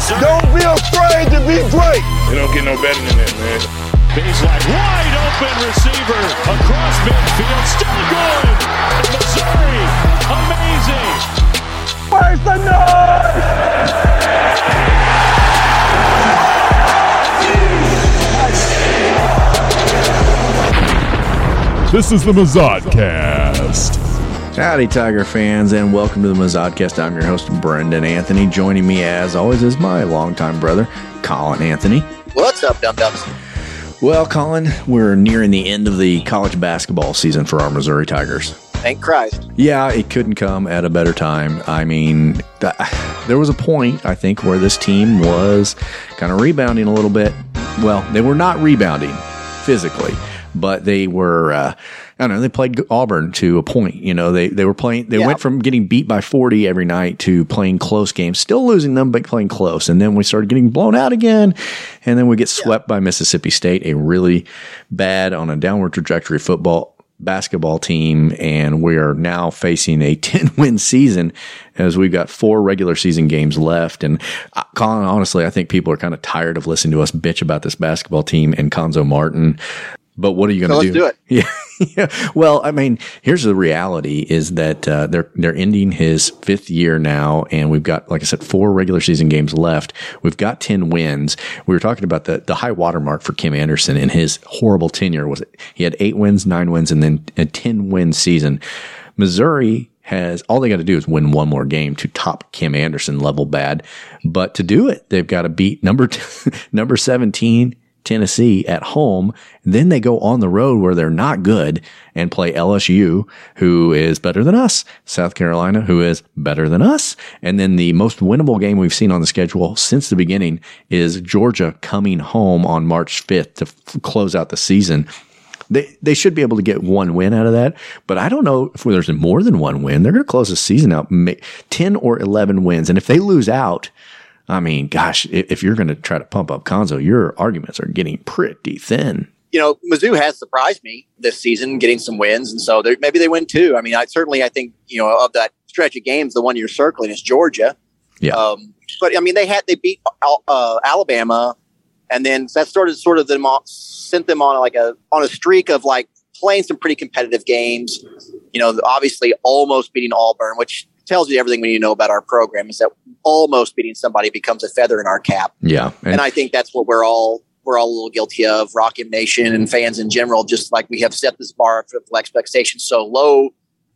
Missouri. Don't be afraid to be great. They don't get no better than that, man. Baseline wide open receiver across midfield, still going. Missouri, amazing. Where's the noise? This is the Mazodcast. Howdy, Tiger fans, and welcome to the Mazodcast. I'm your host, Brendan Anthony. Joining me, as always, is my longtime brother, Colin Anthony. What's up, dum dums? Well, Colin, we're nearing the end of the college basketball season for our Missouri Tigers. Thank Christ. Yeah, it couldn't come at a better time. I mean, th- there was a point, I think, where this team was kind of rebounding a little bit. Well, they were not rebounding physically, but they were. Uh, I don't know. They played Auburn to a point. You know, they they were playing. They Yeah. went from getting beat by forty every night to playing close games, still losing them, but playing close. And then we started getting blown out again, and then we get swept by Mississippi State, a really bad on a downward trajectory football basketball team, and we are now facing a 10 win season as we've got four regular season games left. And uh, Colin, honestly, I think people are kind of tired of listening to us bitch about this basketball team and Cuonzo Martin. But what are you going to let's do it. Yeah. yeah. Well, I mean, here's the reality is that uh, they're they're ending his fifth year now, and we've got, like I said, four regular season games left. We've got ten wins. We were talking about the the high watermark for Kim Anderson in his horrible tenure was he had eight wins, nine wins, and then a ten win season. Missouri has all they got to do is win one more game to top Kim Anderson level bad, but to do it, they've got to beat number number seventeen Tennessee at home. Then they go on the road where they're not good and play LSU, who is better than us, South Carolina, who is better than us. And then the most winnable game we've seen on the schedule since the beginning is Georgia coming home on March 5th to f- close out the season. They, they should be able to get one win out of that, but I don't know if there's more than one win. They're going to close the season out 10 or 11 wins. And if they lose out, I mean, gosh, if you're going to try to pump up Cuonzo, your arguments are getting pretty thin. You know, Mizzou has surprised me this season, getting some wins, and so maybe they win two. I mean, I certainly I think you know of that stretch of games, the one you're circling is Georgia. Yeah. Um, but I mean, they had they beat uh, Alabama, and then that started sort of them on, sent them on like a on a streak of like playing some pretty competitive games. You know, obviously almost beating Auburn, which tells you everything we need to know about our program. Is that almost beating somebody becomes a feather in our cap. Yeah. And, I think that's what we're all we're all a little guilty of. Rock M Nation and fans in general, just like we have set this bar for expectations so low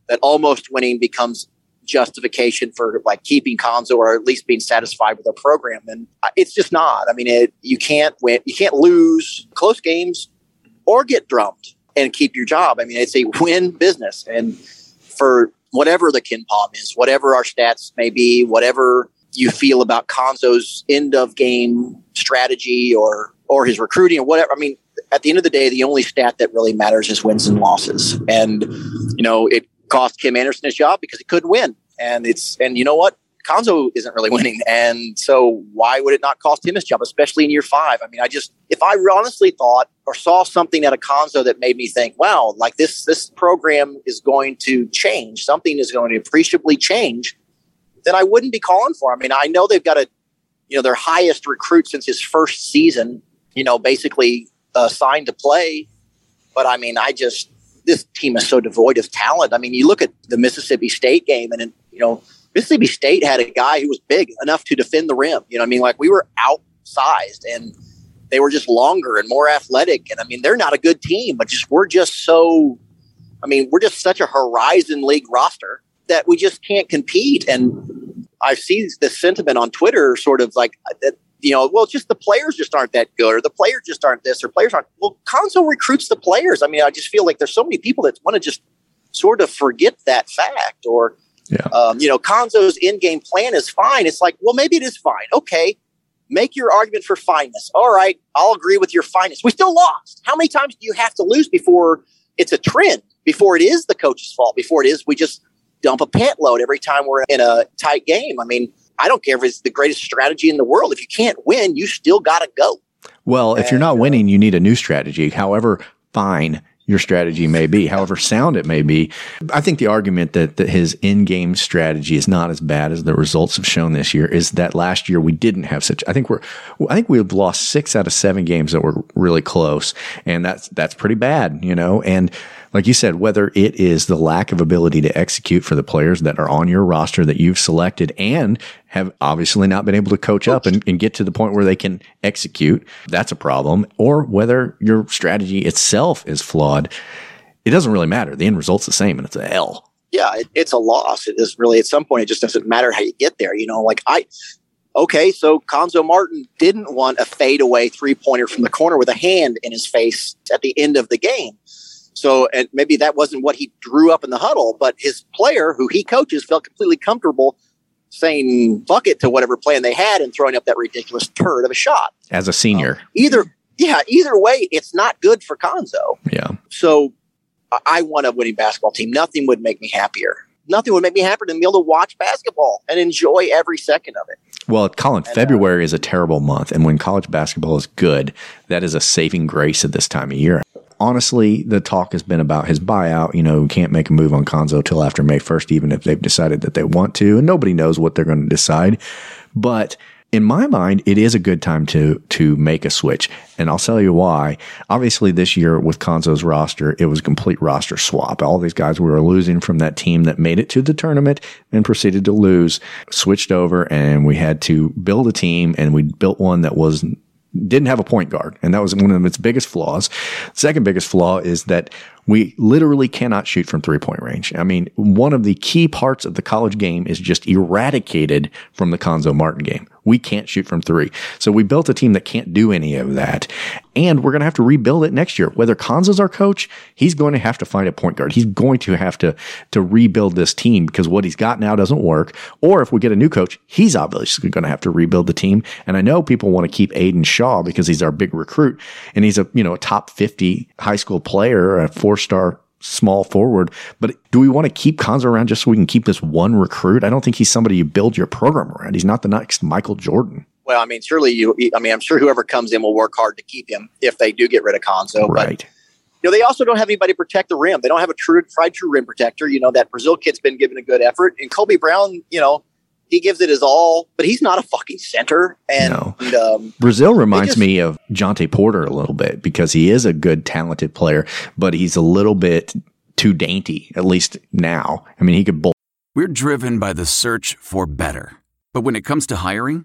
that almost winning becomes justification for like keeping Cuonzo or at least being satisfied with our program. And it's just not. I mean, it, you can't win, you can't lose close games or get drummed and keep your job. I mean, it's a win business. And for whatever the KenPom is, whatever our stats may be, whatever you feel about Cuonzo's end of game strategy or or his recruiting or whatever. I mean, at the end of the day, the only stat that really matters is wins and losses. And you know, it cost Kim Anderson his job because he couldn't win. And it's and you know what? Cuonzo isn't really winning. And so why would it not cost him his job, especially in year five? I mean, I just if I honestly thought or saw something at a Cuonzo that made me think, wow, like this this program is going to change, something is going to appreciably change, then I wouldn't be calling for him. I mean, I know they've got a you know their highest recruit since his first season, you know, basically uh, signed to play. But I mean, I just this team is so devoid of talent. I mean, you look at the Mississippi State game, and you know, Mississippi State had a guy who was big enough to defend the rim. You know, I mean, like we were outsized, and they were just longer and more athletic. And I mean, they're not a good team, but just we're just so. I mean, we're just such a Horizon League roster that we just can't compete. And I see this sentiment on Twitter, sort of like uh, that you know, well, just the players just aren't that good, or the players just aren't this, or players aren't. Well, Cuonzo recruits the players. I mean, I just feel like there's so many people that want to just sort of forget that fact, or yeah. um, you know, Cuonzo's in-game plan is fine. It's like, well, maybe it is fine. Okay, make your argument for fineness. All right, I'll agree with your fineness. We still lost. How many times do you have to lose before it's a trend? Before it is the coach's fault? Before it is we just dump a pant load every time we're in a tight game? I mean I don't care if it's the greatest strategy in the world. If you can't win, you still got to go. Well, if you're not winning, you need a new strategy. However, fine your strategy may be, however sound it may be. I think the argument that, that his in-game strategy is not as bad as the results have shown this year is that last year we didn't have such. I think we're. I think we've lost six out of seven games that were really close, and that's that's pretty bad, you know. And like you said, whether it is the lack of ability to execute for the players that are on your roster that you've selected and have obviously not been able to coach up and, and, get to the point where they can execute, that's a problem. Or whether your strategy itself is flawed, it doesn't really matter. The end result's the same and it's a a L. Yeah, it, it's a loss. It is really at some point it just doesn't matter how you get there. You know, like I okay, so Cuonzo Martin didn't want a fadeaway three pointer from the corner with a hand in his face at the end of the game. So, and maybe that wasn't what he drew up in the huddle, but his player, who he coaches, felt completely comfortable saying "fuck it" to whatever plan they had and throwing up that ridiculous turd of a shot. As a senior, um, either yeah, either way, it's not good for Cuonzo. Yeah. So, I want a winning basketball team. Nothing would make me happier. Nothing would make me happier than be able to watch basketball and enjoy every second of it. Well, Colin, and, uh, February uh, is a terrible month, and when college basketball is good, that is a saving grace at this time of year honestly, the talk has been about his buyout. You know, can't make a move on Cuonzo till after May 1st, even if they've decided that they want to. And nobody knows what they're going to decide. But in my mind, it is a good time to to make a switch, and I'll tell you why. Obviously, this year with Cuonzo's roster, it was a complete roster swap. All these guys we were losing from that team that made it to the tournament and proceeded to lose, switched over, and we had to build a team, and we built one that was didn't have a point guard, and that was one of its biggest flaws. Second biggest flaw is that we literally cannot shoot from three point range. I mean, one of the key parts of the college game is just eradicated from the Cuonzo Martin game. We can't shoot from three. So we built a team that can't do any of that. And we're going to have to rebuild it next year. Whether Cuonzo's our coach, he's going to have to find a point guard. He's going to have to, to rebuild this team because what he's got now doesn't work. Or if we get a new coach, he's obviously going to have to rebuild the team. And I know people want to keep Aidan Shaw because he's our big recruit and he's a, you know, a top 50 high school player, a four star small forward. But do we want to keep Cuonzo around just so we can keep this one recruit? I don't think he's somebody you build your program around. He's not the next Michael Jordan. Well, I mean, surely you. I mean, I'm sure whoever comes in will work hard to keep him if they do get rid of Cuonzo. Right. But, you know, they also don't have anybody protect the rim. They don't have a true, tried true rim protector. You know, that Brazile kid's been given a good effort, and Kobe Brown. You know, he gives it his all, but he's not a fucking center. And, no. and um, Brazile reminds just, me of Jontay Porter a little bit because he is a good, talented player, but he's a little bit too dainty, at least now. I mean, he could bowl. We're driven by the search for better. But when it comes to hiring,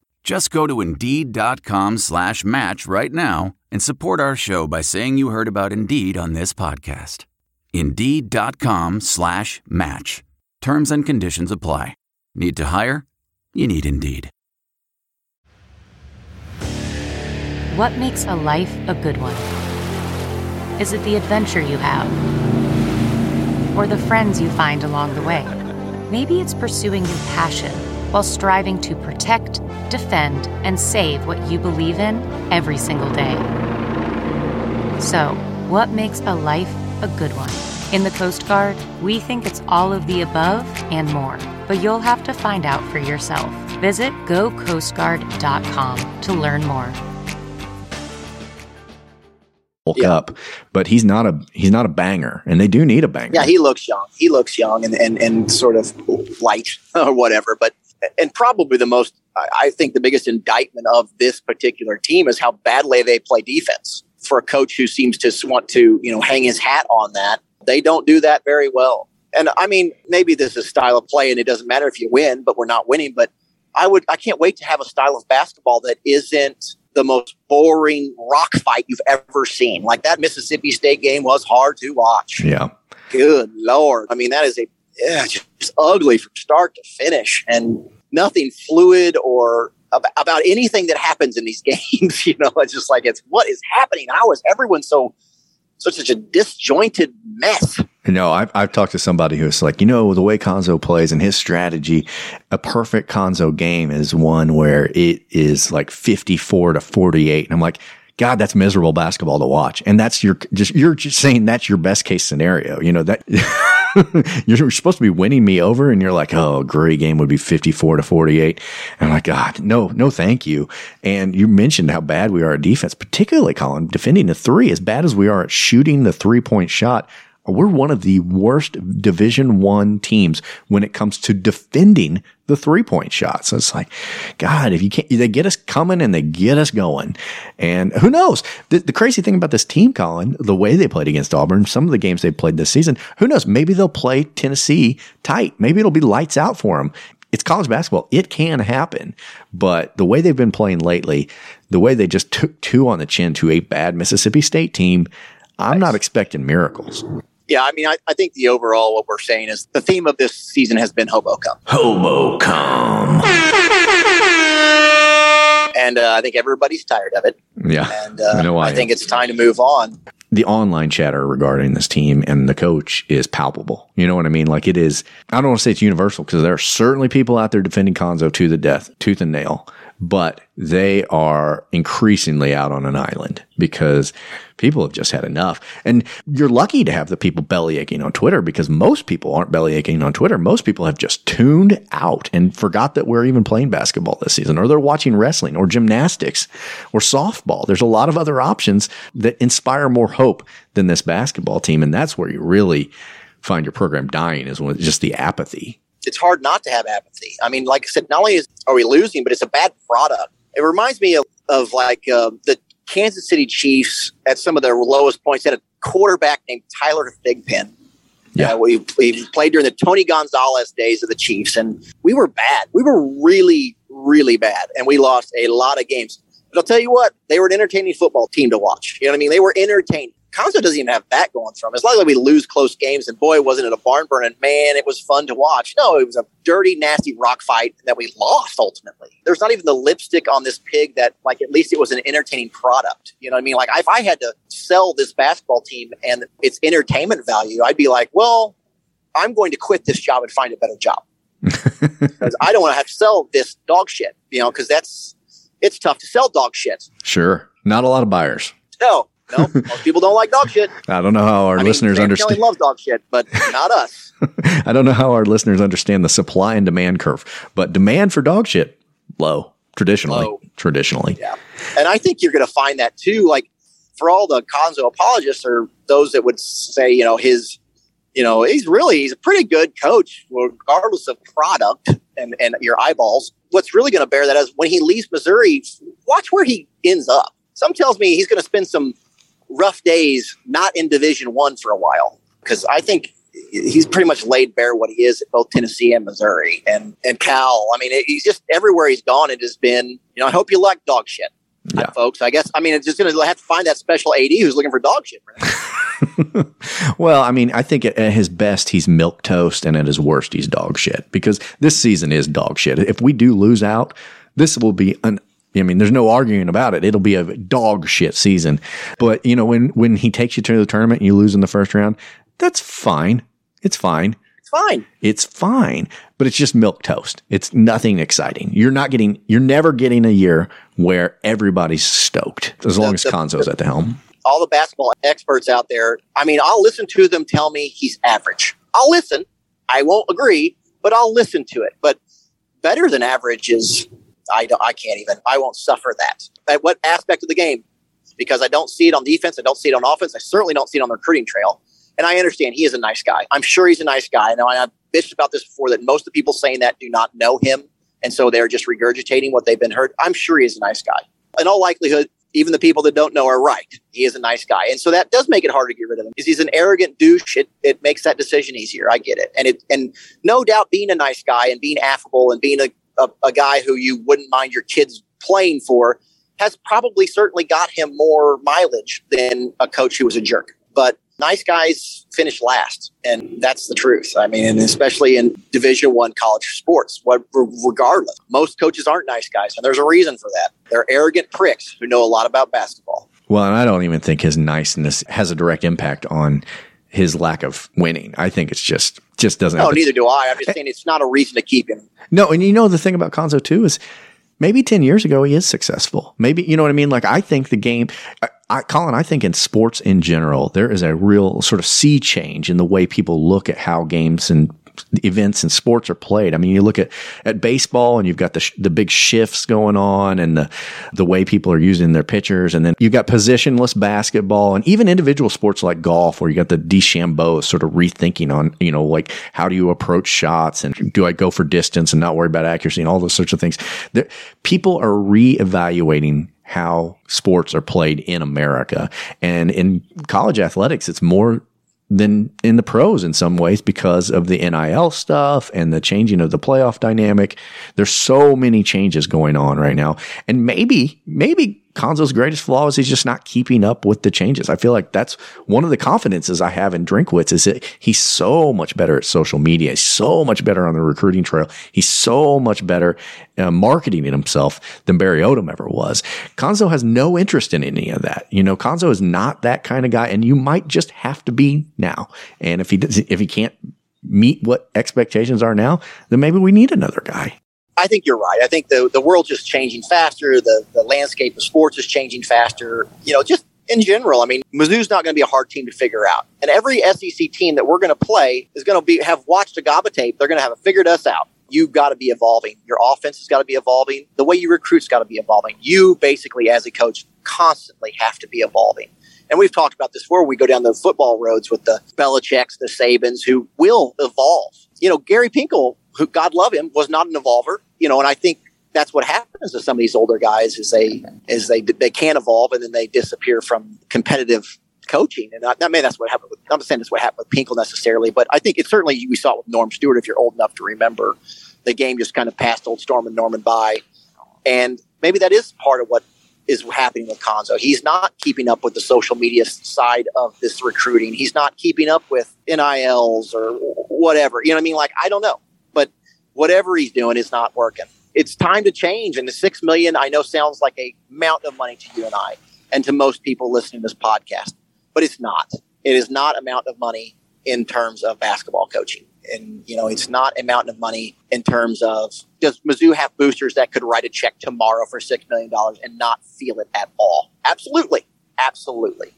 Just go to Indeed.com slash match right now and support our show by saying you heard about Indeed on this podcast. Indeed.com slash match. Terms and conditions apply. Need to hire? You need Indeed. What makes a life a good one? Is it the adventure you have? Or the friends you find along the way? Maybe it's pursuing your passion while striving to protect, defend, and save what you believe in every single day. So, what makes a life a good one? In the Coast Guard, we think it's all of the above and more, but you'll have to find out for yourself. Visit gocoastguard.com to learn more. Yeah. up, but he's not a he's not a banger, and they do need a banger. Yeah, he looks young. He looks young and and, and sort of light or whatever. But and probably the most, I think, the biggest indictment of this particular team is how badly they play defense. For a coach who seems to want to, you know, hang his hat on that, they don't do that very well. And I mean, maybe this is a style of play, and it doesn't matter if you win, but we're not winning. But I would, I can't wait to have a style of basketball that isn't the most boring rock fight you've ever seen. Like that Mississippi State game was hard to watch. Yeah. Good lord. I mean, that is a yeah, just ugly from start to finish and nothing fluid or about, about anything that happens in these games. you know, it's just like, it's what is happening? How is everyone so, such, such a disjointed mess? No, I've, I've talked to somebody who's like, you know, the way Cuonzo plays and his strategy, a perfect Cuonzo game is one where it is like 54 to 48. And I'm like, God, that's miserable basketball to watch. And that's your, just, you're just saying that's your best case scenario. You know, that you're supposed to be winning me over. And you're like, oh, great game would be 54 to 48. And I'm like, God, no, no, thank you. And you mentioned how bad we are at defense, particularly Colin, defending the three, as bad as we are at shooting the three point shot we're one of the worst division one teams when it comes to defending the three point shot. So it's like, God, if you can't, they get us coming and they get us going. And who knows? The, the, crazy thing about this team, Colin, the way they played against Auburn, some of the games they played this season, who knows? Maybe they'll play Tennessee tight. Maybe it'll be lights out for them. It's college basketball. It can happen. But the way they've been playing lately, the way they just took two on the chin to a bad Mississippi State team, I'm not expecting miracles. Yeah, I mean, I, I, think the overall what we're saying is the theme of this season has been hobo come. Hobo. And uh, I think everybody's tired of it. Yeah. And uh, I, know I, I think it's time to move on. The online chatter regarding this team and the coach is palpable. You know what I mean? Like it is, I don't want to say it's universal because there are certainly people out there defending Cuonzo to the death, tooth and nail but they are increasingly out on an island because people have just had enough. And you're lucky to have the people belly aching on Twitter because most people aren't belly aching on Twitter. Most people have just tuned out and forgot that we're even playing basketball this season, or they're watching wrestling or gymnastics or softball. There's a lot of other options that inspire more hope than this basketball team. And that's where you really find your program dying is when it's just the apathy it's hard not to have apathy. I mean, like I said, not only is, are we losing, but it's a bad product. It reminds me of, of like uh, the Kansas City Chiefs at some of their lowest points had a quarterback named Tyler Thigpen. Yeah, uh, we, we played during the Tony Gonzalez days of the Chiefs, and we were bad. We were really, really bad, and we lost a lot of games. But I'll tell you what, they were an entertaining football team to watch. You know what I mean? They were entertaining. Cuonzo doesn't even have that going for him. It's likely we lose close games, and boy, wasn't it a barn burning. Man, it was fun to watch. No, it was a dirty, nasty rock fight that we lost ultimately. There's not even the lipstick on this pig that, like, at least it was an entertaining product. You know what I mean? Like, if I had to sell this basketball team and its entertainment value, I'd be like, well, I'm going to quit this job and find a better job. Because I don't want to have to sell this dog shit, you know, because that's, it's tough to sell dog shit. Sure. Not a lot of buyers. No, no, most people don't like dog shit. I don't know how our I listeners mean, understand. Kelly loves dog shit, but not us. I don't know how our listeners understand the supply and demand curve, but demand for dog shit low traditionally. Low. Traditionally, yeah. And I think you're going to find that too. Like for all the Cuonzo apologists or those that would say, you know, his, you know, he's really he's a pretty good coach, regardless of product and and your eyeballs. What's really going to bear that is when he leaves Missouri. Watch where he ends up. Some tells me he's going to spend some rough days not in Division One for a while because I think he's pretty much laid bare what he is at both Tennessee and Missouri and and Cal. I mean, he's just everywhere he's gone. It has been, you know, I hope you like dog shit, yeah. folks. I guess I mean it's just going to have to find that special AD who's looking for dog shit. well, I mean, I think at his best he's milk toast, and at his worst he's dog shit because this season is dog shit. If we do lose out, this will be an I mean, there's no arguing about it. It'll be a dog shit season. But, you know, when, when he takes you to the tournament and you lose in the first round, that's fine. It's fine. It's fine. It's fine. But it's just milk toast. It's nothing exciting. You're not getting, you're never getting a year where everybody's stoked as long as Cuonzo's the, at the helm. All the basketball experts out there, I mean, I'll listen to them tell me he's average. I'll listen. I won't agree, but I'll listen to it. But better than average is I don't, I can't even. I won't suffer that. At what aspect of the game? Because I don't see it on defense. I don't see it on offense. I certainly don't see it on the recruiting trail. And I understand he is a nice guy. I'm sure he's a nice guy. Now I've bitched about this before that most of the people saying that do not know him, and so they're just regurgitating what they've been heard. I'm sure he is a nice guy. In all likelihood, even the people that don't know are right. He is a nice guy. And so that does make it hard to get rid of him because he's an arrogant douche. It, it makes that decision easier. I get it. And it, and no doubt being a nice guy and being affable and being a, a, a guy who you wouldn't mind your kids playing for has probably certainly got him more mileage than a coach who was a jerk. But nice guys finish last, and that's the truth. I mean, and especially in Division One college sports, what regardless, most coaches aren't nice guys, and there's a reason for that. They're arrogant pricks who know a lot about basketball. Well, and I don't even think his niceness has a direct impact on his lack of winning. I think it's just just doesn't. No, neither do I. I'm just saying it's not a reason to keep him. No, and you know the thing about Cuonzo too is maybe 10 years ago he is successful. Maybe, you know what I mean? Like I think the game, I, I, Colin, I think in sports in general, there is a real sort of sea change in the way people look at how games and events and sports are played. I mean, you look at, at baseball and you've got the, sh- the big shifts going on and the, the way people are using their pitchers. And then you've got positionless basketball and even individual sports like golf where you got the DeChambeau sort of rethinking on, you know, like how do you approach shots and do I go for distance and not worry about accuracy and all those sorts of things. There, people are reevaluating how sports are played in America. And in college athletics, it's more than in the pros in some ways because of the NIL stuff and the changing of the playoff dynamic. There's so many changes going on right now. And maybe, maybe Cuonzo's greatest flaw is he's just not keeping up with the changes. I feel like that's one of the confidences I have in Drinkwitz is that he's so much better at social media. He's so much better on the recruiting trail. He's so much better uh, marketing himself than Barry Odom ever was. Cuonzo has no interest in any of that. You know, Cuonzo is not that kind of guy, and you might just have to be now. And if he does, if he can't meet what expectations are now, then maybe we need another guy. I think you're right. I think the the world's just changing faster. The the landscape of sports is changing faster. You know, just in general, I mean, Mizzou's not going to be a hard team to figure out. And every SEC team that we're going to play is going to be have watched Agaba tape. They're going to have figured us out. You've got to be evolving. Your offense has got to be evolving. The way you recruit's got to be evolving. You basically, as a coach, constantly have to be evolving. And we've talked about this before. We go down the football roads with the Belichick's, the Sabans, who will evolve. You know, Gary Pinkel, who God love him, was not an evolver you know, and I think that's what happens to some of these older guys is they is they they can't evolve and then they disappear from competitive coaching. And I, I mean, that's what happened. With, I'm not saying that's what happened with Pinkel necessarily, but I think it certainly we saw it with Norm Stewart. If you're old enough to remember, the game just kind of passed Old Stormin' Norman by, and maybe that is part of what is happening with Cuonzo. He's not keeping up with the social media side of this recruiting. He's not keeping up with NILs or whatever. You know what I mean? Like I don't know whatever he's doing is not working. It's time to change. And the six million I know sounds like a mountain of money to you and I and to most people listening to this podcast, but it's not. It is not a mountain of money in terms of basketball coaching. And, you know, it's not a mountain of money in terms of does Mizzou have boosters that could write a check tomorrow for $6 million and not feel it at all? Absolutely. Absolutely.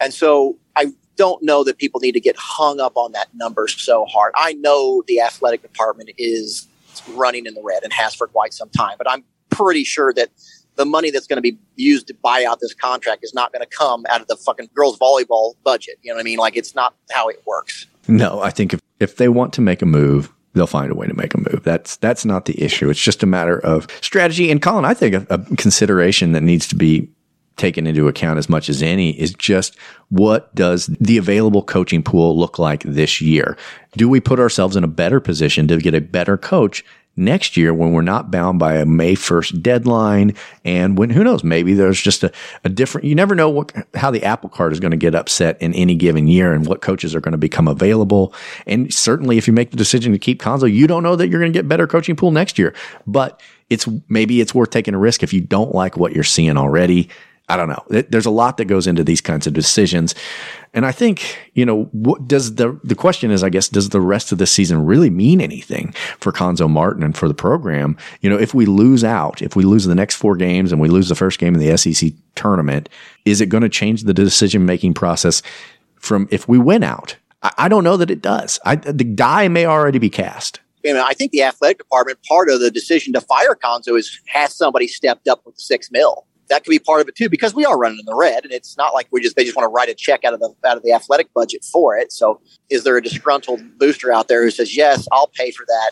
And so I don't know that people need to get hung up on that number so hard. I know the athletic department is running in the red and has for quite some time, but I'm pretty sure that the money that's going to be used to buy out this contract is not going to come out of the fucking girls volleyball budget. You know what I mean? Like it's not how it works. No, I think if, if they want to make a move, they'll find a way to make a move. That's that's not the issue. It's just a matter of strategy. And Colin, I think a, a consideration that needs to be taken into account as much as any is just what does the available coaching pool look like this year? Do we put ourselves in a better position to get a better coach next year when we're not bound by a May 1st deadline. And when, who knows, maybe there's just a, a different, you never know what, how the apple cart is going to get upset in any given year and what coaches are going to become available. And certainly if you make the decision to keep Cuonzo, you don't know that you're going to get better coaching pool next year, but it's maybe it's worth taking a risk if you don't like what you're seeing already. I don't know. There's a lot that goes into these kinds of decisions. And I think, you know, what does the, the question is, I guess, does the rest of the season really mean anything for Cuonzo Martin and for the program? You know, if we lose out, if we lose the next four games and we lose the first game in the SEC tournament, is it going to change the decision making process from if we win out? I, I don't know that it does. I, the die may already be cast. I, think the athletic department, part of the decision to fire Cuonzo is has somebody stepped up with six mil that could be part of it too, because we are running in the red, and it's not like we just they just want to write a check out of the out of the athletic budget for it. So, is there a disgruntled booster out there who says, "Yes, I'll pay for that,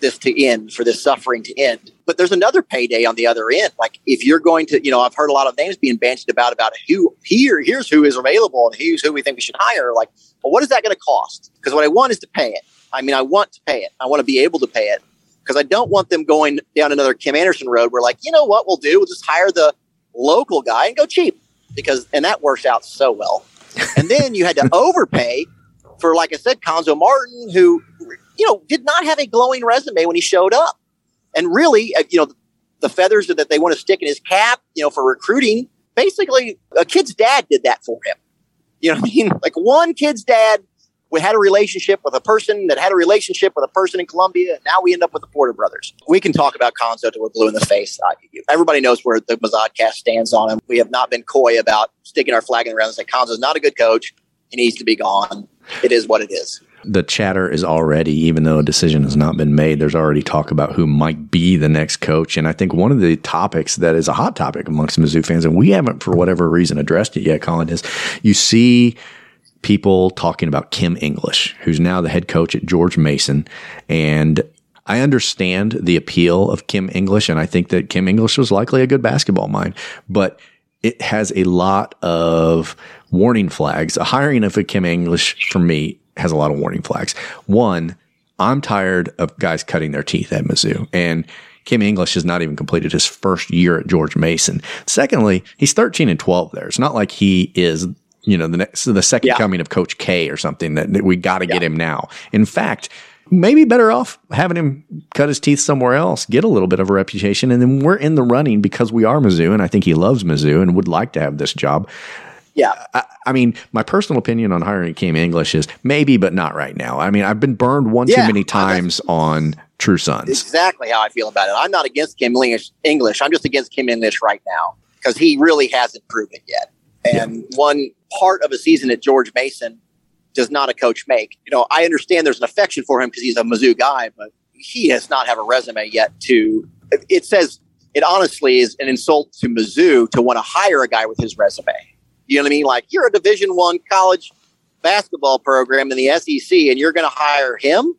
this to end, for this suffering to end"? But there's another payday on the other end. Like if you're going to, you know, I've heard a lot of names being bandied about about who here, here's who is available, and who's who we think we should hire. Like, well, what is that going to cost? Because what I want is to pay it. I mean, I want to pay it. I want to be able to pay it because I don't want them going down another Kim Anderson road. We're like, you know what, we'll do? We'll just hire the local guy and go cheap because, and that works out so well. and then you had to overpay for, like I said, Cuonzo Martin, who, you know, did not have a glowing resume when he showed up. And really, uh, you know, the feathers that they want to stick in his cap, you know, for recruiting, basically a kid's dad did that for him. You know what I mean? Like one kid's dad we had a relationship with a person that had a relationship with a person in Columbia, and now we end up with the Porter brothers. We can talk about Cuonzo till we're blue in the face. everybody knows where the Mazodcast stands on him. We have not been coy about sticking our flag in the ground and saying Cuonzo's not a good coach. He needs to be gone. It is what it is. The chatter is already, even though a decision has not been made, there's already talk about who might be the next coach. And I think one of the topics that is a hot topic amongst Mizzou fans, and we haven't, for whatever reason, addressed it yet, Colin, is you see people talking about Kim English, who's now the head coach at George Mason. And I understand the appeal of Kim English, and I think that Kim English was likely a good basketball mind, but it has a lot of warning flags. A hiring of a Kim English for me has a lot of warning flags. One, I'm tired of guys cutting their teeth at Mizzou, and Kim English has not even completed his first year at George Mason. Secondly, he's 13 and 12 there. It's not like he is you know, the next, the second yeah. coming of Coach K or something that, that we got to yeah. get him now. In fact, maybe better off having him cut his teeth somewhere else, get a little bit of a reputation, and then we're in the running because we are Mizzou, and I think he loves Mizzou and would like to have this job. Yeah. I, I, mean, my personal opinion on hiring Kim English is maybe, but not right now. I mean, I've been burned one yeah, too many times on True Sons. Exactly how I feel about it. I'm not against Kim English. English. I'm just against Kim English right now because he really hasn't proven yet. And yeah. one part of a season at George Mason does not a coach make. You know, I understand there's an affection for him because he's a Mizzou guy, but he does not have a resume yet to. It says it honestly is an insult to Mizzou to want to hire a guy with his resume. You know what I mean? Like you're a Division One college basketball program in the SEC, and you're going to hire him,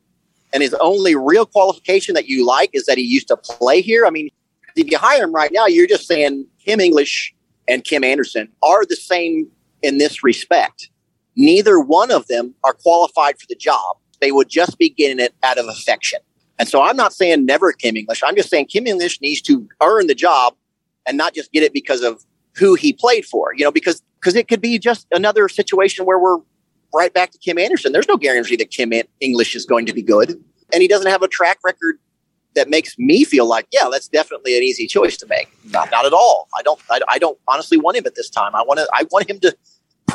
and his only real qualification that you like is that he used to play here. I mean, if you hire him right now, you're just saying Kim English and Kim Anderson are the same in this respect. Neither one of them are qualified for the job. They would just be getting it out of affection. And so I'm not saying never Kim English. I'm just saying Kim English needs to earn the job and not just get it because of who he played for, you know, because because it could be just another situation where we're right back to Kim Anderson. There's no guarantee that Kim English is going to be good. And he doesn't have a track record that makes me feel like, yeah, that's definitely an easy choice to make. Not, not at all. I don't, I, I don't honestly want him at this time. I want to, I want him to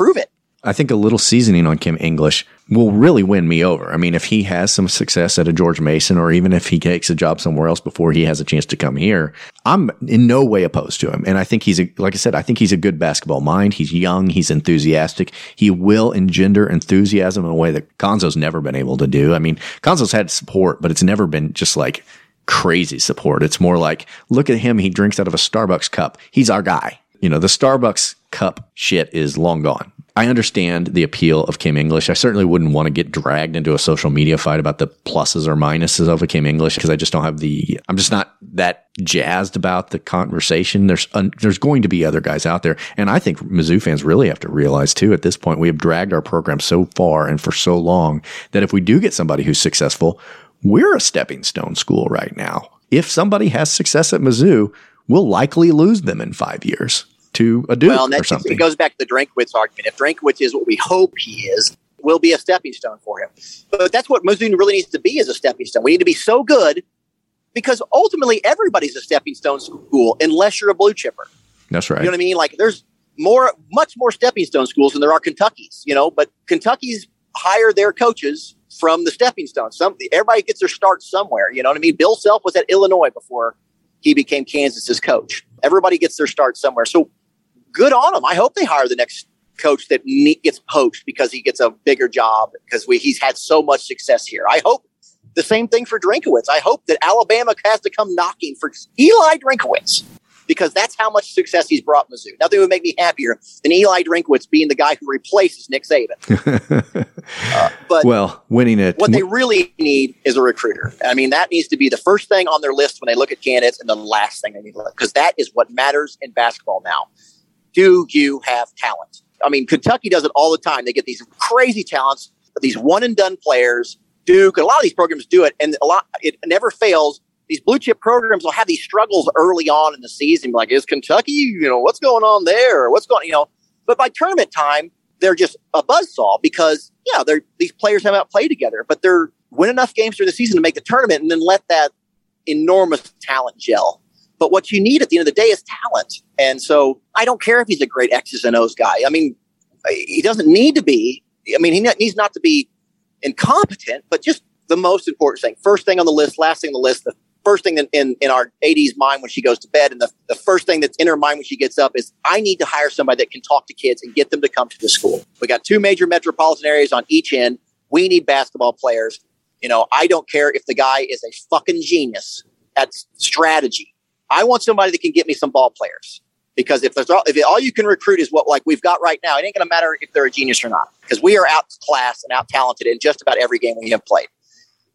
prove it. I think a little seasoning on Kim English will really win me over. I mean, if he has some success at a George Mason or even if he takes a job somewhere else before he has a chance to come here, I'm in no way opposed to him. And I think he's a, like I said, I think he's a good basketball mind. He's young. He's enthusiastic. He will engender enthusiasm in a way that Cuonzo's never been able to do. I mean, Cuonzo's had support, but it's never been just like crazy support. It's more like, look at him. He drinks out of a Starbucks cup. He's our guy. You know, the Starbucks cup shit is long gone. I understand the appeal of Kim English. I certainly wouldn't want to get dragged into a social media fight about the pluses or minuses of a Kim English because I just don't have the, I'm just not that jazzed about the conversation. There's, there's going to be other guys out there. And I think Mizzou fans really have to realize too, at this point, we have dragged our program so far and for so long that if we do get somebody who's successful, we're a stepping stone school right now. If somebody has success at Mizzou, we'll likely lose them in five years to a Duke well, or something. It goes back to the Drinkwitz argument. If Drinkwitz is what we hope he is, will be a stepping stone for him. But that's what Mizzou really needs to be as a stepping stone. We need to be so good because ultimately everybody's a stepping stone school unless you're a blue chipper. That's right. You know what I mean? Like there's more, much more stepping stone schools than there are Kentucky's, you know, but Kentucky's hire their coaches from the stepping stone. Some everybody gets their start somewhere. You know what I mean? Bill Self was at Illinois before he became Kansas's coach. Everybody gets their start somewhere. So good on them. I hope they hire the next coach that gets poached because he gets a bigger job because we, he's had so much success here. I hope the same thing for Drinkwitz. I hope that Alabama has to come knocking for Eli Drinkwitz because that's how much success he's brought Mizzou. Nothing would make me happier than Eli Drinkwitz being the guy who replaces Nick Saban. uh, but well, winning it. What they really need is a recruiter. I mean, that needs to be the first thing on their list when they look at candidates, and the last thing they need to look because that is what matters in basketball now do you have talent? I mean, Kentucky does it all the time. They get these crazy talents, these one and done players. Duke, a lot of these programs do it, and a lot it never fails. These blue chip programs will have these struggles early on in the season, like is Kentucky, you know, what's going on there? What's going, you know? But by tournament time, they're just a buzzsaw because yeah, they're these players have not played together, but they're win enough games through the season to make the tournament, and then let that enormous talent gel. But what you need at the end of the day is talent. And so I don't care if he's a great X's and O's guy. I mean, he doesn't need to be. I mean, he needs not to be incompetent, but just the most important thing. First thing on the list, last thing on the list, the first thing in, in, in our AD's mind when she goes to bed, and the, the first thing that's in her mind when she gets up is, I need to hire somebody that can talk to kids and get them to come to the school. We got two major metropolitan areas on each end. We need basketball players. You know, I don't care if the guy is a fucking genius at strategy I want somebody that can get me some ball players because if there's all, if all you can recruit is what like we've got right now, it ain't going to matter if they're a genius or not because we are outclassed and out talented in just about every game we have played.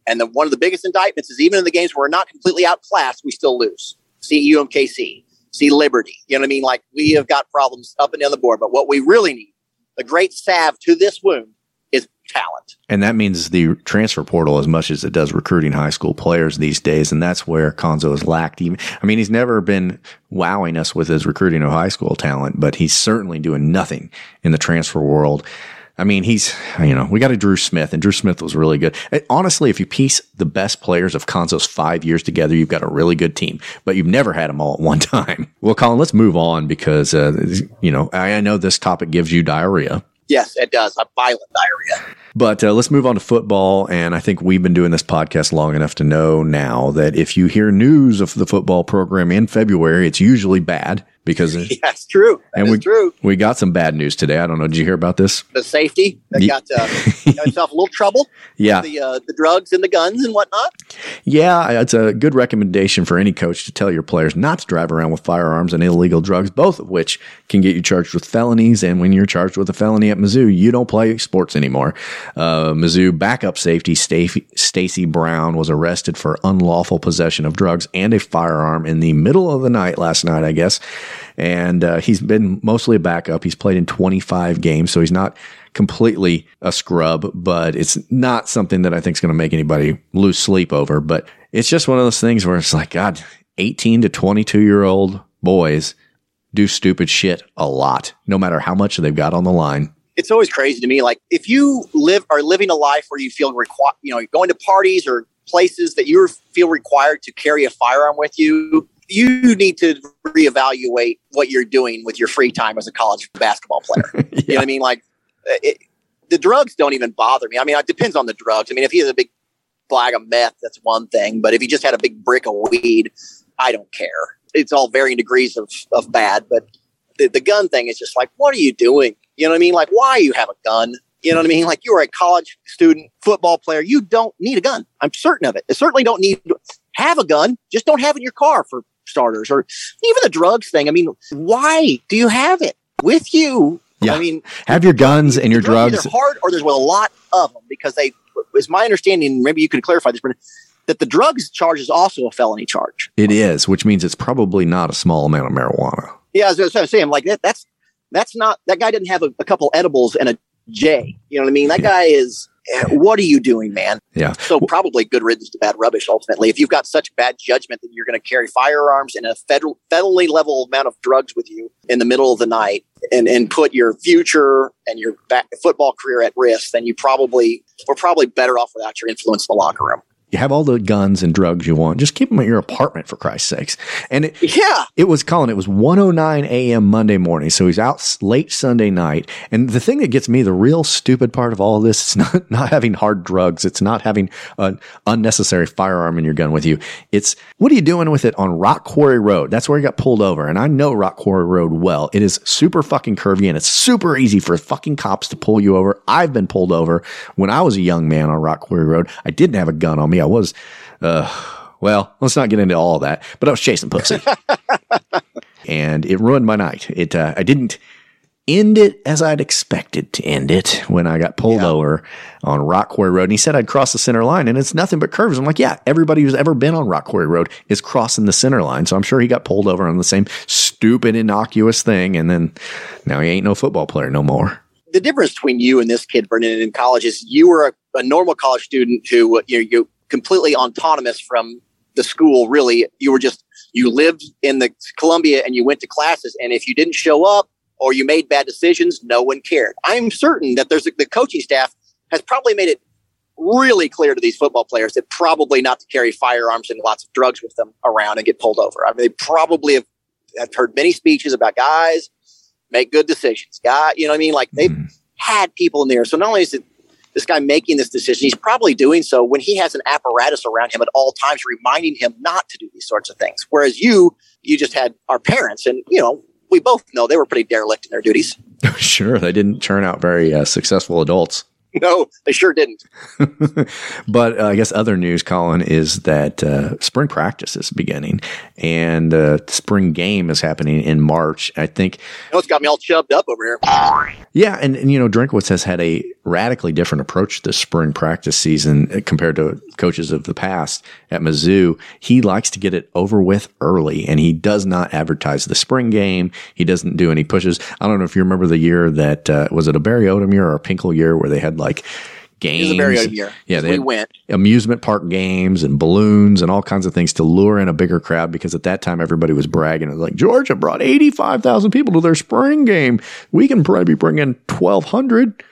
And the, one of the biggest indictments is even in the games where we're not completely outclassed, we still lose. See UMKC, see Liberty. You know what I mean? Like we have got problems up and down the board, but what we really need, the great salve to this wound, talent. And that means the transfer portal as much as it does recruiting high school players these days. And that's where Cuonzo has lacked even. I mean, he's never been wowing us with his recruiting of high school talent, but he's certainly doing nothing in the transfer world. I mean, he's, you know, we got a Dru Smith, and Dru Smith was really good. Honestly, if you piece the best players of Cuonzo's five years together, you've got a really good team, but you've never had them all at one time. Well, Colin, let's move on because, uh, you know, I, I know this topic gives you diarrhea. Yes, it does. A violent diarrhea. But uh, let's move on to football. And I think we've been doing this podcast long enough to know now that if you hear news of the football program in February, it's usually bad because yeah, it's true. That and we, true. We got some bad news today. I don't know. Did you hear about this? The safety that got, uh, got himself a little trouble. Yeah, the uh, the drugs and the guns and whatnot. Yeah, it's a good recommendation for any coach to tell your players not to drive around with firearms and illegal drugs, both of which can get you charged with felonies. And when you're charged with a felony at Mizzou, you don't play sports anymore. Uh, Mizzou backup safety Stacy Brown was arrested for unlawful possession of drugs and a firearm in the middle of the night last night, I guess and uh, he's been mostly a backup. He's played in 25 games, so he's not completely a scrub, but it's not something that I think is going to make anybody lose sleep over. But it's just one of those things where it's like, God, 18 to 22 year old boys do stupid shit a lot, no matter how much they've got on the line. It's always crazy to me. Like if you live are living a life where you feel required, you know, going to parties or places that you feel required to carry a firearm with you, you need to reevaluate what you're doing with your free time as a college basketball player. yeah. You know what I mean? Like uh, it, the drugs don't even bother me. I mean, it depends on the drugs. I mean, if he has a big bag of meth, that's one thing. But if he just had a big brick of weed, I don't care. It's all varying degrees of, of bad. But the, the gun thing is just like, what are you doing? You know what I mean? Like, why you have a gun? You know what I mean? Like, you are a college student, football player. You don't need a gun. I'm certain of it. You certainly don't need have a gun. Just don't have it in your car for starters or even the drugs thing. I mean, why do you have it with you Yeah. I mean, have your guns and your drugs. They're hard, or there's a lot of them because they. Is my understanding? Maybe you could clarify this, but that the drugs charge is also a felony charge. It is, which means it's probably not a small amount of marijuana. Yeah, as I was saying, like that, that's that's not that guy didn't have a, a couple edibles and a J. You know what I mean? That yeah. guy is. Uh, what are you doing, man? Yeah. So probably good riddance to bad rubbish. Ultimately, if you've got such bad judgment that you're going to carry firearms and a federal federally level amount of drugs with you in the middle of the night, and and put your future and your back, football career at risk, then you probably we're probably better off without your influence in the locker room. You have all the guns and drugs you want. Just keep them at your apartment, for Christ's sakes. And it, yeah, it was Colin. It was 109 a.m. Monday morning, so he's out late Sunday night. And the thing that gets me, the real stupid part of all of this, it's not not having hard drugs. It's not having an unnecessary firearm in your gun with you. It's what are you doing with it on Rock Quarry Road? That's where he got pulled over. And I know Rock Quarry Road well. It is super fucking curvy and it's super easy for fucking cops to pull you over. I've been pulled over when I was a young man on Rock Quarry Road. I didn't have a gun on me. I was, uh, well, let's not get into all that, but I was chasing pussy and it ruined my night. It, uh, I didn't end it as I'd expected to end it when I got pulled yeah. over on Rock Quarry Road. And he said I'd cross the center line and it's nothing but curves. I'm like, yeah, everybody who's ever been on Rock Quarry Road is crossing the center line. So I'm sure he got pulled over on the same stupid, innocuous thing. And then now he ain't no football player no more. The difference between you and this kid, Brendan, in college is you were a, a normal college student who you know, you completely autonomous from the school. Really, you were just you lived in the Columbia and you went to classes, and if you didn't show up or you made bad decisions, no one cared. I'm certain that there's a, the coaching staff has probably made it really clear to these football players that probably not to carry firearms and lots of drugs with them around and get pulled over. I mean, they probably have, have heard many speeches about guys make good decisions. Guy, you know what I mean? Like they've mm. had people in there. So not only is it this guy making this decision, he's probably doing so when he has an apparatus around him at all times, reminding him not to do these sorts of things. Whereas you, you just had our parents, and you know, we both know they were pretty derelict in their duties. sure, they didn't turn out very uh, successful adults. No, they sure didn't. but uh, I guess other news, Colin, is that uh, spring practice is beginning and uh, spring game is happening in March. I think. You know, it's got me all chubbed up over here. Yeah, and, and you know, Drinkwitz has had a radically different approach to spring practice season uh, compared to coaches of the past at Mizzou. He likes to get it over with early, and he does not advertise the spring game. He doesn't do any pushes. I don't know if you remember the year that uh, was it a Barry Odom year or a Pinkel year where they had like games. It was a year. Yeah, they we went amusement park games and balloons and all kinds of things to lure in a bigger crowd because at that time everybody was bragging. It was like Georgia brought eighty five thousand people to their spring game. We can probably bring in twelve hundred.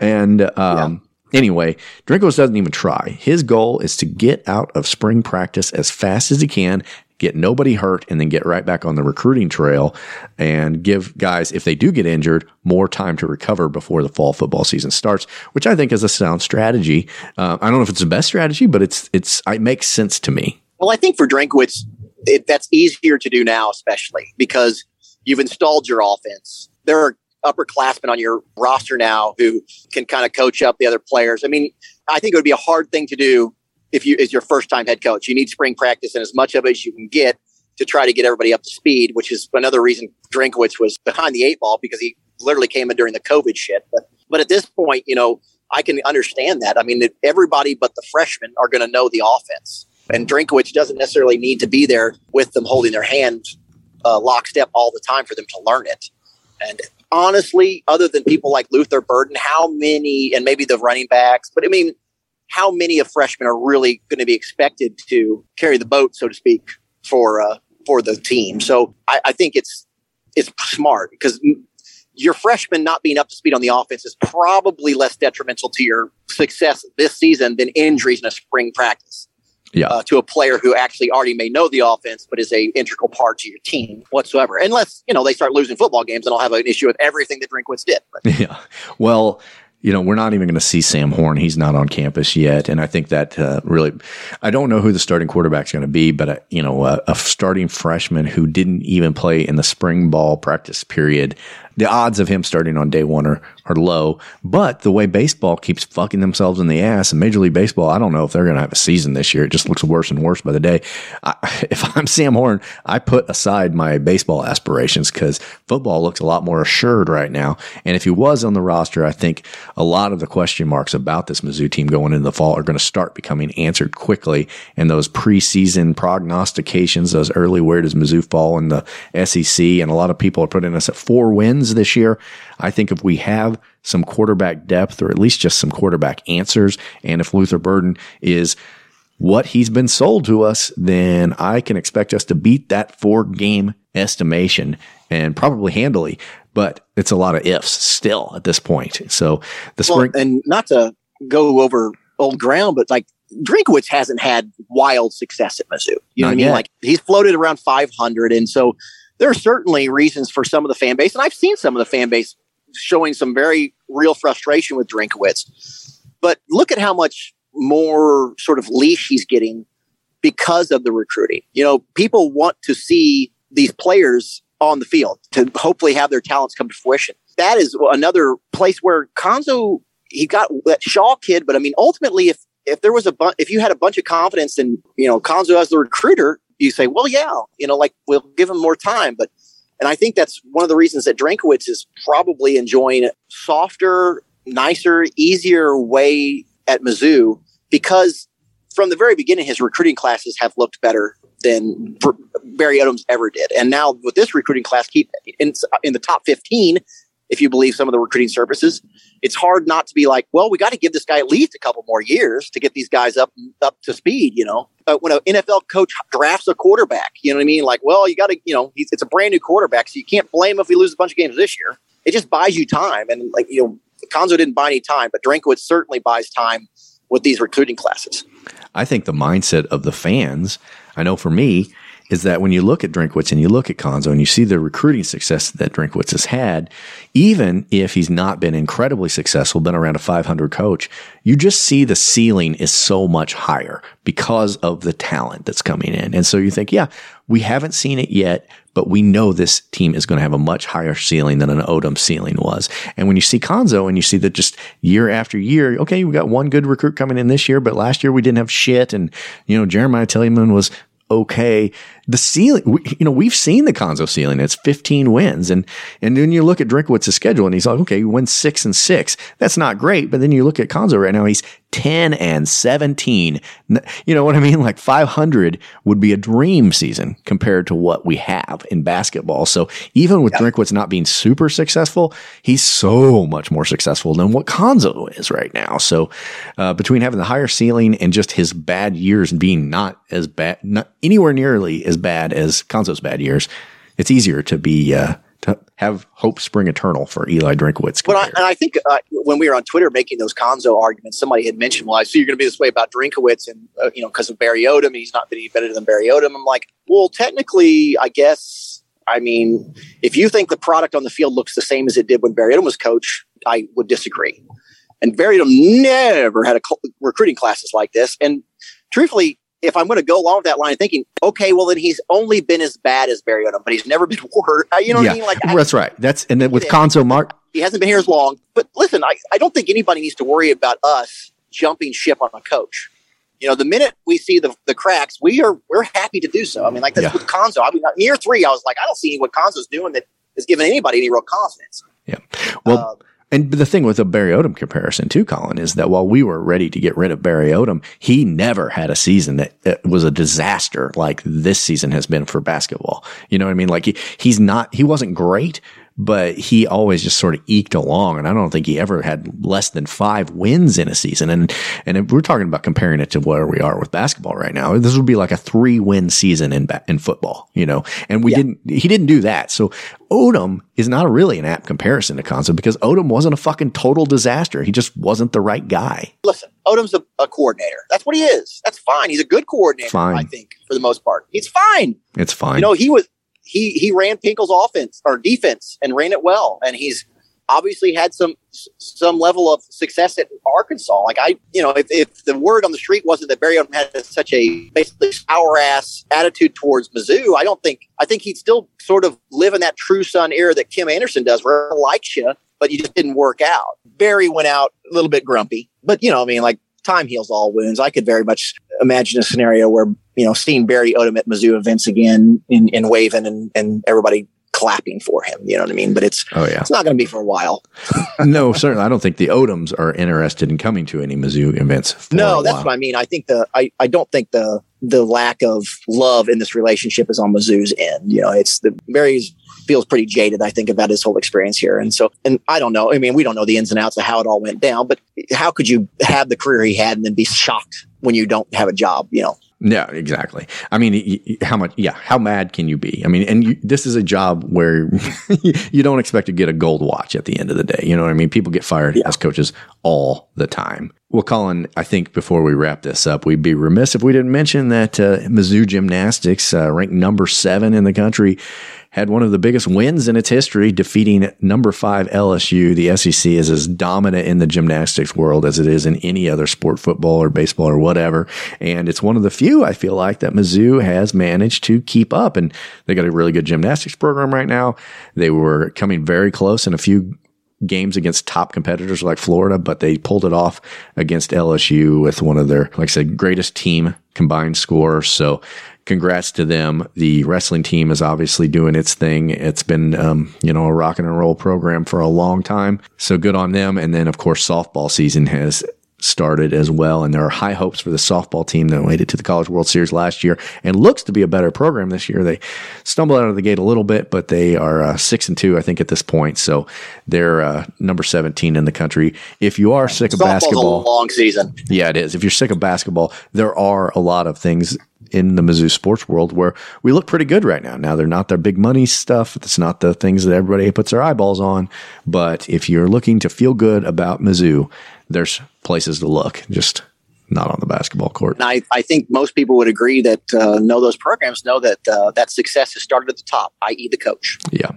And um, yeah. anyway, Drinkwitz doesn't even try. His goal is to get out of spring practice as fast as he can get nobody hurt, and then get right back on the recruiting trail and give guys, if they do get injured, more time to recover before the fall football season starts, which I think is a sound strategy. Uh, I don't know if it's the best strategy, but it's it's it makes sense to me. Well, I think for Drinkwitz, it, that's easier to do now, especially because you've installed your offense. There are upperclassmen on your roster now who can kind of coach up the other players. I mean, I think it would be a hard thing to do if you is your first time head coach. You need spring practice and as much of it as you can get to try to get everybody up to speed, which is another reason Drinkwitz was behind the eight ball because he literally came in during the COVID shit. But but at this point, you know, I can understand that. I mean, everybody but the freshmen are going to know the offense, and Drinkwitz doesn't necessarily need to be there with them holding their hand uh, lockstep all the time for them to learn it. And honestly, other than people like Luther Burden, how many, and maybe the running backs, but I mean, how many of freshmen are really going to be expected to carry the boat, so to speak, for uh, for the team? So I, I think it's it's smart because your freshman not being up to speed on the offense is probably less detrimental to your success this season than injuries in a spring practice. Yeah. Uh, to a player who actually already may know the offense, but is a integral part to your team whatsoever. Unless you know they start losing football games, and I'll have an issue with everything that Drinkwitz did. But. Yeah. Well, you know, we're not even going to see Sam Horn. He's not on campus yet. And I think that uh, really, I don't know who the starting quarterback's going to be, but, uh, you know, a starting freshman who didn't even play in the spring ball practice period the odds of him starting on day one are, are low. But the way baseball keeps fucking themselves in the ass and Major League Baseball, I don't know if they're going to have a season this year. It just looks worse and worse by the day. I, if I'm Sam Horn, I put aside my baseball aspirations because football looks a lot more assured right now. And if he was on the roster, I think a lot of the question marks about this Mizzou team going into the fall are going to start becoming answered quickly. And those preseason prognostications, those early where does Mizzou fall in the SEC, and a lot of people are putting us at four wins this year. I think if we have some quarterback depth or at least just some quarterback answers, and if Luther Burden is what he's been sold to us, then I can expect us to beat that four game estimation and probably handily. But it's a lot of ifs still at this point. So the well, spring and not to go over old ground, but like Drinkwitz hasn't had wild success at Mizzou. You know Not what I mean? yet. Like he's floated around 500, and so there are certainly reasons for some of the fan base, and I've seen some of the fan base showing some very real frustration with Drinkwitz. But look at how much more sort of leash he's getting because of the recruiting. You know, people want to see these players on the field to hopefully have their talents come to fruition. That is another place where Cuonzo he got that Shaw kid, but I mean, ultimately, if if there was a bu- if you had a bunch of confidence in you know Cuonzo as the recruiter, you say, well, yeah, you know, like we'll give him more time. But and I think that's one of the reasons that Drinkwitz is probably enjoying a softer, nicer, easier way at Mizzou because from the very beginning, his recruiting classes have looked better than Barry Odoms ever did. And now with this recruiting class, keep in, in the top 15, if you believe some of the recruiting services, it's hard not to be like, well, we got to give this guy at least a couple more years to get these guys up up to speed. You know, uh, when an NFL coach drafts a quarterback, you know what I mean? Like, well, you got to, you know, it's a brand new quarterback, so you can't blame if he loses a bunch of games this year. It just buys you time, and like you know, Cuonzo didn't buy any time, but Drinkowitz certainly buys time with these recruiting classes. I think the mindset of the fans, I know for me, is that when you look at Drinkwitz and you look at Cuonzo and you see the recruiting success that Drinkwitz has had, even if he's not been incredibly successful, been around a 500 coach, you just see the ceiling is so much higher because of the talent that's coming in. And so you think, yeah, we haven't seen it yet, but we know this team is going to have a much higher ceiling than an Odom ceiling was. And when you see Cuonzo and you see that just year after year, okay, we got one good recruit coming in this year, but last year we didn't have shit. And, you know, Jeremiah Tilmon was okay. The ceiling, we, you know, we've seen the Cuonzo ceiling. It's 15 wins. And, and then you look at Drinkwitz's schedule and he's like, okay, he wins six and six. That's not great. But then you look at Cuonzo right now, he's 10 and 17. You know what I mean? Like 500 would be a dream season compared to what we have in basketball. So even with yeah. Drinkwitz not being super successful, he's so much more successful than what Cuonzo is right now. So, uh, between having the higher ceiling and just his bad years and being not as bad, not anywhere nearly as bad as Cuonzo's bad years, it's easier to be, uh, to have hope spring eternal for Eli Drinkwitz. But I, and I think uh, when we were on Twitter making those Cuonzo arguments, somebody had mentioned, "Well, I see you're going to be this way about Drinkowitz, and uh, you know, because of Barry Odom, he's not any better than Barry Odom." I'm like, well, technically, I guess. I mean, if you think the product on the field looks the same as it did when Barry Odom was coach, I would disagree. And Barry Odom never had a cl- recruiting classes like this. And truthfully, if I'm going to go along with that line of thinking, okay, well then he's only been as bad as Barry Odom, but he's never been worse. You know what I mean? Like that's right. That's and then with Cuonzo Mark, he hasn't been here as long. But listen, I, I don't think anybody needs to worry about us jumping ship on a coach. You know, the minute we see the the cracks, we are we're happy to do so. I mean, like that's yeah. with Cuonzo. I mean, year three, I was like, I don't see what Cuonzo's doing that is giving anybody any real confidence. Yeah. Well. Um, and the thing with the Barry Odom comparison too, Colin, is that while we were ready to get rid of Barry Odom, he never had a season that was a disaster like this season has been for basketball. You know what I mean? Like he, he's not, he wasn't great, but he always just sort of eked along. And I don't think he ever had less than five wins in a season. And, and if we're talking about comparing it to where we are with basketball right now, this would be like a three win season in, in football, you know, and we yeah. didn't, he didn't do that. So Odom is not really an apt comparison to Cuonzo because Odom wasn't a fucking total disaster. He just wasn't the right guy. Listen, Odom's a, a coordinator. That's what he is. That's fine. He's a good coordinator, fine. I think, for the most part. He's fine. It's fine. You know, he was, he he ran Pinkel's offense or defense and ran it well, and he's obviously had some some level of success at Arkansas. Like I, you know, if, if the word on the street wasn't that Barry Odom had such a basically sour ass attitude towards Mizzou, I don't think I think he'd still sort of live in that true son era that Kim Anderson does, where he likes you, but you just didn't work out. Barry went out a little bit grumpy, but you know, I mean, like time heals all wounds. I could very much imagine a scenario where you know seeing Barry Odom at Mizzou events again in in waving and and everybody clapping for him. You know what I mean? But it's oh yeah, it's not going to be for a while. no, certainly. I don't think the Odoms are interested in coming to any Mizzou events. no, that's what I mean. I think the I I don't think the the lack of love in this relationship is on Mizzou's end. You know, it's the Barry's feels pretty jaded, I think, about his whole experience here. And so, and I don't know. I mean, we don't know the ins and outs of how it all went down, but how could you have the career he had and then be shocked when you don't have a job? You know, yeah, exactly. I mean, how much? Yeah, how mad can you be? I mean, and you, this is a job where you don't expect to get a gold watch at the end of the day. You know what I mean? People get fired yeah. as coaches all the time. Well, Colin, I think before we wrap this up, we'd be remiss if we didn't mention that uh, Mizzou Gymnastics, uh, ranked number seven in the country, had one of the biggest wins in its history, defeating number five LSU. The SEC is as dominant in the gymnastics world as it is in any other sport, football or baseball or whatever. And it's one of the few, I feel like, that Mizzou has managed to keep up. And they got a really good gymnastics program right now. They were coming very close in a few games against top competitors like Florida, but they pulled it off against LSU with one of their, like I said, greatest team combined scores. So congrats to them. The wrestling team is obviously doing its thing. It's been, um, you know, a rock and roll program for a long time. So good on them. And then, of course, softball season has started as well. And there are high hopes for the softball team that made it to the College World Series last year and looks to be a better program this year. They stumbled out of the gate a little bit, but they are uh, six and two, I think, at this point. So they're uh, number 17 in the country. If you are sick of basketball, long season. Yeah, it is. If you're sick of basketball, there are a lot of things in the Mizzou sports world where we look pretty good right now. Now they're not their big money stuff. It's not the things that everybody puts their eyeballs on. But if you're looking to feel good about Mizzou, there's places to look, just not on the basketball court. And I, I think most people would agree that uh, know those programs know that uh, that success has started at the top, i.e., the coach. Yeah,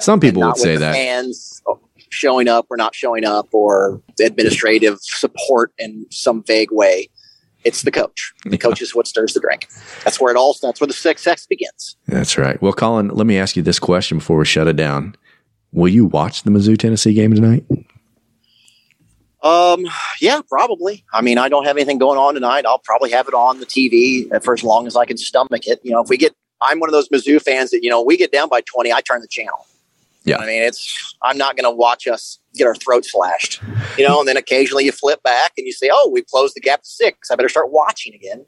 some people would say that fans showing up or not showing up, or administrative support in some vague way. It's the coach. The yeah. coach is what stirs the drink. That's where it all. That's where the success begins. That's right. Well, Colin, let me ask you this question before we shut it down. Will you watch the Mizzou Tennessee game tonight? Um, yeah, probably. I mean, I don't have anything going on tonight. I'll probably have it on the TV for as long as I can stomach it. You know, if we get, I'm one of those Mizzou fans that, you know, we get down by 20, I turn the channel. Yeah. I mean, it's, I'm not going to watch us get our throats slashed, you know, and then occasionally you flip back and you say, oh, we closed the gap to six. I better start watching again.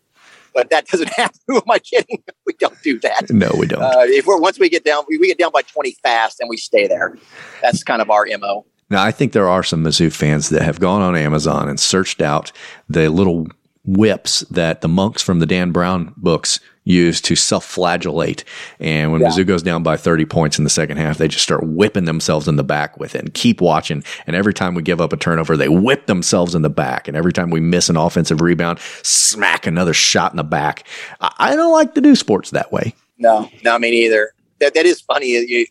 But that doesn't happen. Who am I kidding? We don't do that. No, we don't. Uh, if we're, once we get down, we, we get down by 20 fast and we stay there. That's kind of our MO. Now, I think there are some Mizzou fans that have gone on Amazon and searched out the little whips that the monks from the Dan Brown books use to self-flagellate. And when yeah. Mizzou goes down by 30 points in the second half, they just start whipping themselves in the back with it and keep watching. And every time we give up a turnover, they whip themselves in the back. And every time we miss an offensive rebound, smack another shot in the back. I, don't like to do sports that way. No, not me neither. That, that is funny. You,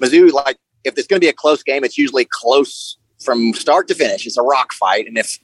Mizzou, like if it's going to be a close game, it's usually close from start to finish. It's a rock fight, and if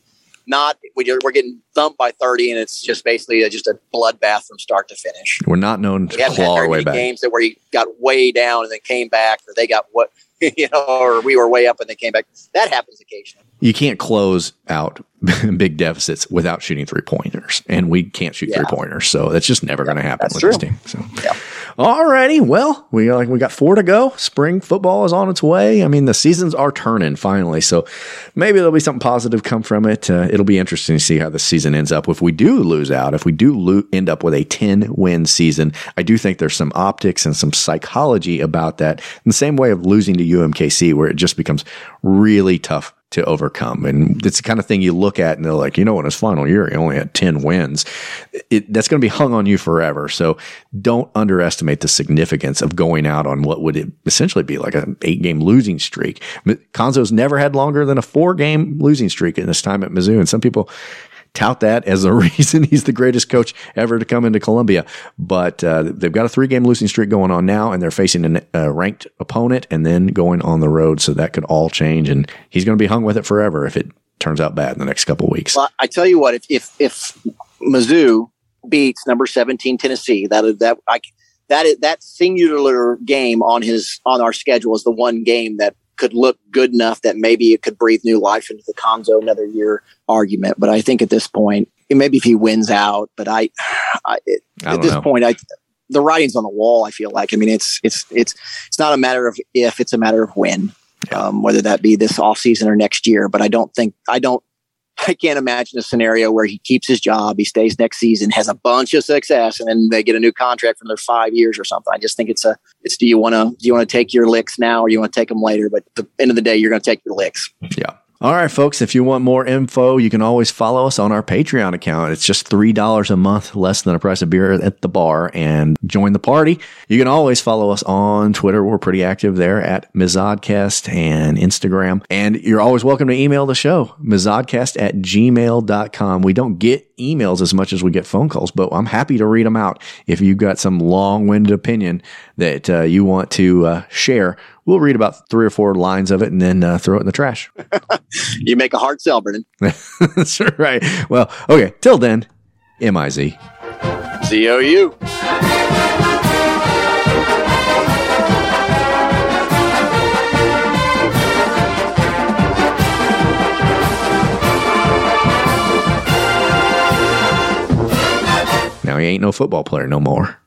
not, we're getting thumped by thirty, and it's just basically a, just a bloodbath from start to finish. We're not known to we claw our way back. Games that where you got way down and then came back, or they got what you know, or we were way up and they came back. That happens occasionally. You can't close out big deficits without shooting three pointers, and we can't shoot yeah. three pointers, so that's just never going to happen with true. this team. So, yeah. Alrighty, well, we like we got four to go. Spring football is on its way. I mean, the seasons are turning finally, so maybe there'll be something positive come from it. Uh, it'll be interesting to see how the season ends up. If we do lose out, if we do lo- end up with a ten win season, I do think there's some optics and some psychology about that. In the same way of losing to UMKC, where it just becomes really tough to overcome. And it's the kind of thing you look at and they're like, you know, in his final year, he only had 10 wins. It, that's going to be hung on you forever. So don't underestimate the significance of going out on what would essentially be like an eight game losing streak. Cuonzo's never had longer than a four game losing streak in his time at Mizzou. And some people tout that as the reason he's the greatest coach ever to come into Columbia. But uh, they've got a three game losing streak going on now, and they're facing a ranked opponent and then going on the road. So that could all change, and he's going to be hung with it forever if it turns out bad in the next couple weeks. Well, I tell you what, if if, if Mizzou beats number seventeen Tennessee, that that I that is that singular game on his on our schedule is the one game that could look good enough that maybe it could breathe new life into the Cuonzo another year argument. But I think at this point, maybe if he wins out, but I, I, it, I at this know. point, I the writing's on the wall. I feel like. I mean, it's it's it's it's not a matter of if; it's a matter of when. Yeah. Um, whether that be this off season or next year. But I don't think I don't I can't imagine a scenario where he keeps his job, he stays next season, has a bunch of success, and then they get a new contract for another five years or something. I just think it's a it's do you want to do you want to take your licks now or you want to take them later? But the end of the day, you're going to take your licks. Yeah. All right, folks, if you want more info, you can always follow us on our Patreon account. It's just $3 a month, less than a price of beer at the bar, and join the party. You can always follow us on Twitter. We're pretty active there at Mizodcast and Instagram. And you're always welcome to email the show, mizodcast at gmail.com. We don't get emails as much as we get phone calls, but I'm happy to read them out. If you've got some long winded opinion that uh, you want to uh, share, we'll read about three or four lines of it and then uh, throw it in the trash. you make a hard sell, Brennan. That's right. Well, okay. Till then, M I Z. Z O U. Now he ain't no football player no more.